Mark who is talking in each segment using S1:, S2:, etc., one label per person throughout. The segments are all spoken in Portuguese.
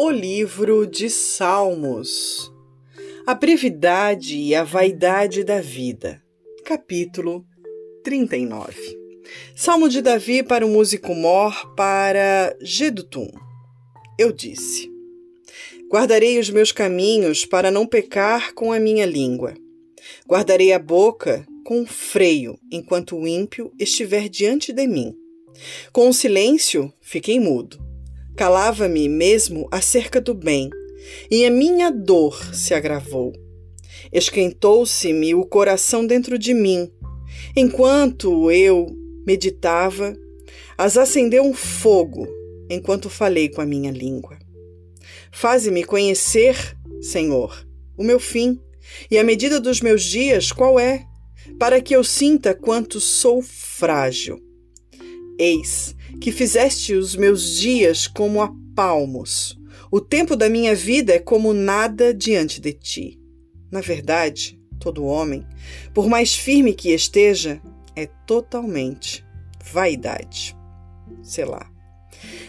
S1: O livro de Salmos. A brevidade e a vaidade da vida. Capítulo 39. Salmo de Davi para o músico mor para Gedutum. Eu disse: Guardarei os meus caminhos para não pecar com a minha língua. Guardarei a boca com freio enquanto o ímpio estiver diante de mim. Com o silêncio, fiquei mudo Calava-me mesmo acerca do bem, e a minha dor se agravou. Esquentou-se-me o coração dentro de mim. Enquanto eu meditava, as acendeu um fogo enquanto falei com a minha língua. Faze-me conhecer, Senhor, o meu fim e a medida dos meus dias qual é, para que eu sinta quanto sou frágil. Eis que fizeste os meus dias como a palmos. O tempo da minha vida é como nada diante de ti. Na verdade, todo homem, por mais firme que esteja, é totalmente vaidade. Sei lá.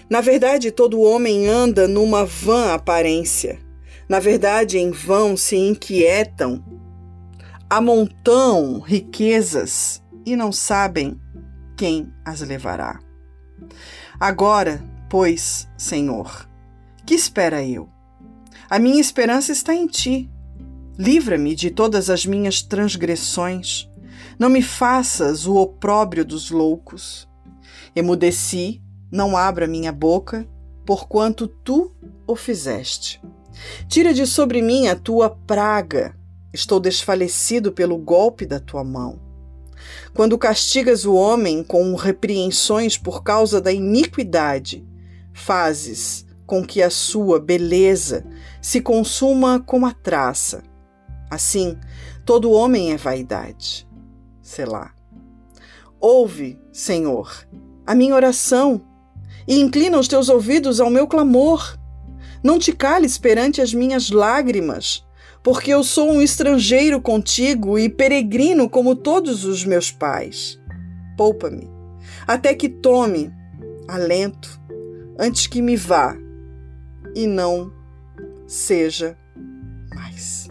S1: Na verdade, todo homem anda numa vã aparência. Na verdade, em vão se inquietam, amontam riquezas e não sabem quem as levará. Agora, pois, Senhor, que espera eu? A minha esperança está em ti. Livra-me de todas as minhas transgressões. Não me faças o opróbrio dos loucos. Emudeci, não abra minha boca, porquanto tu o fizeste. Tira de sobre mim a tua praga. Estou desfalecido pelo golpe da tua mão. Quando castigas o homem com repreensões por causa da iniquidade, fazes com que a sua beleza se consuma como a traça. Assim, todo homem é vaidade. Selá. Ouve, Senhor, a minha oração e inclina os teus ouvidos ao meu clamor. Não te cales perante as minhas lágrimas porque eu sou um estrangeiro contigo e peregrino como todos os meus pais. Poupa-me, até que tome alento, antes que me vá e não seja mais.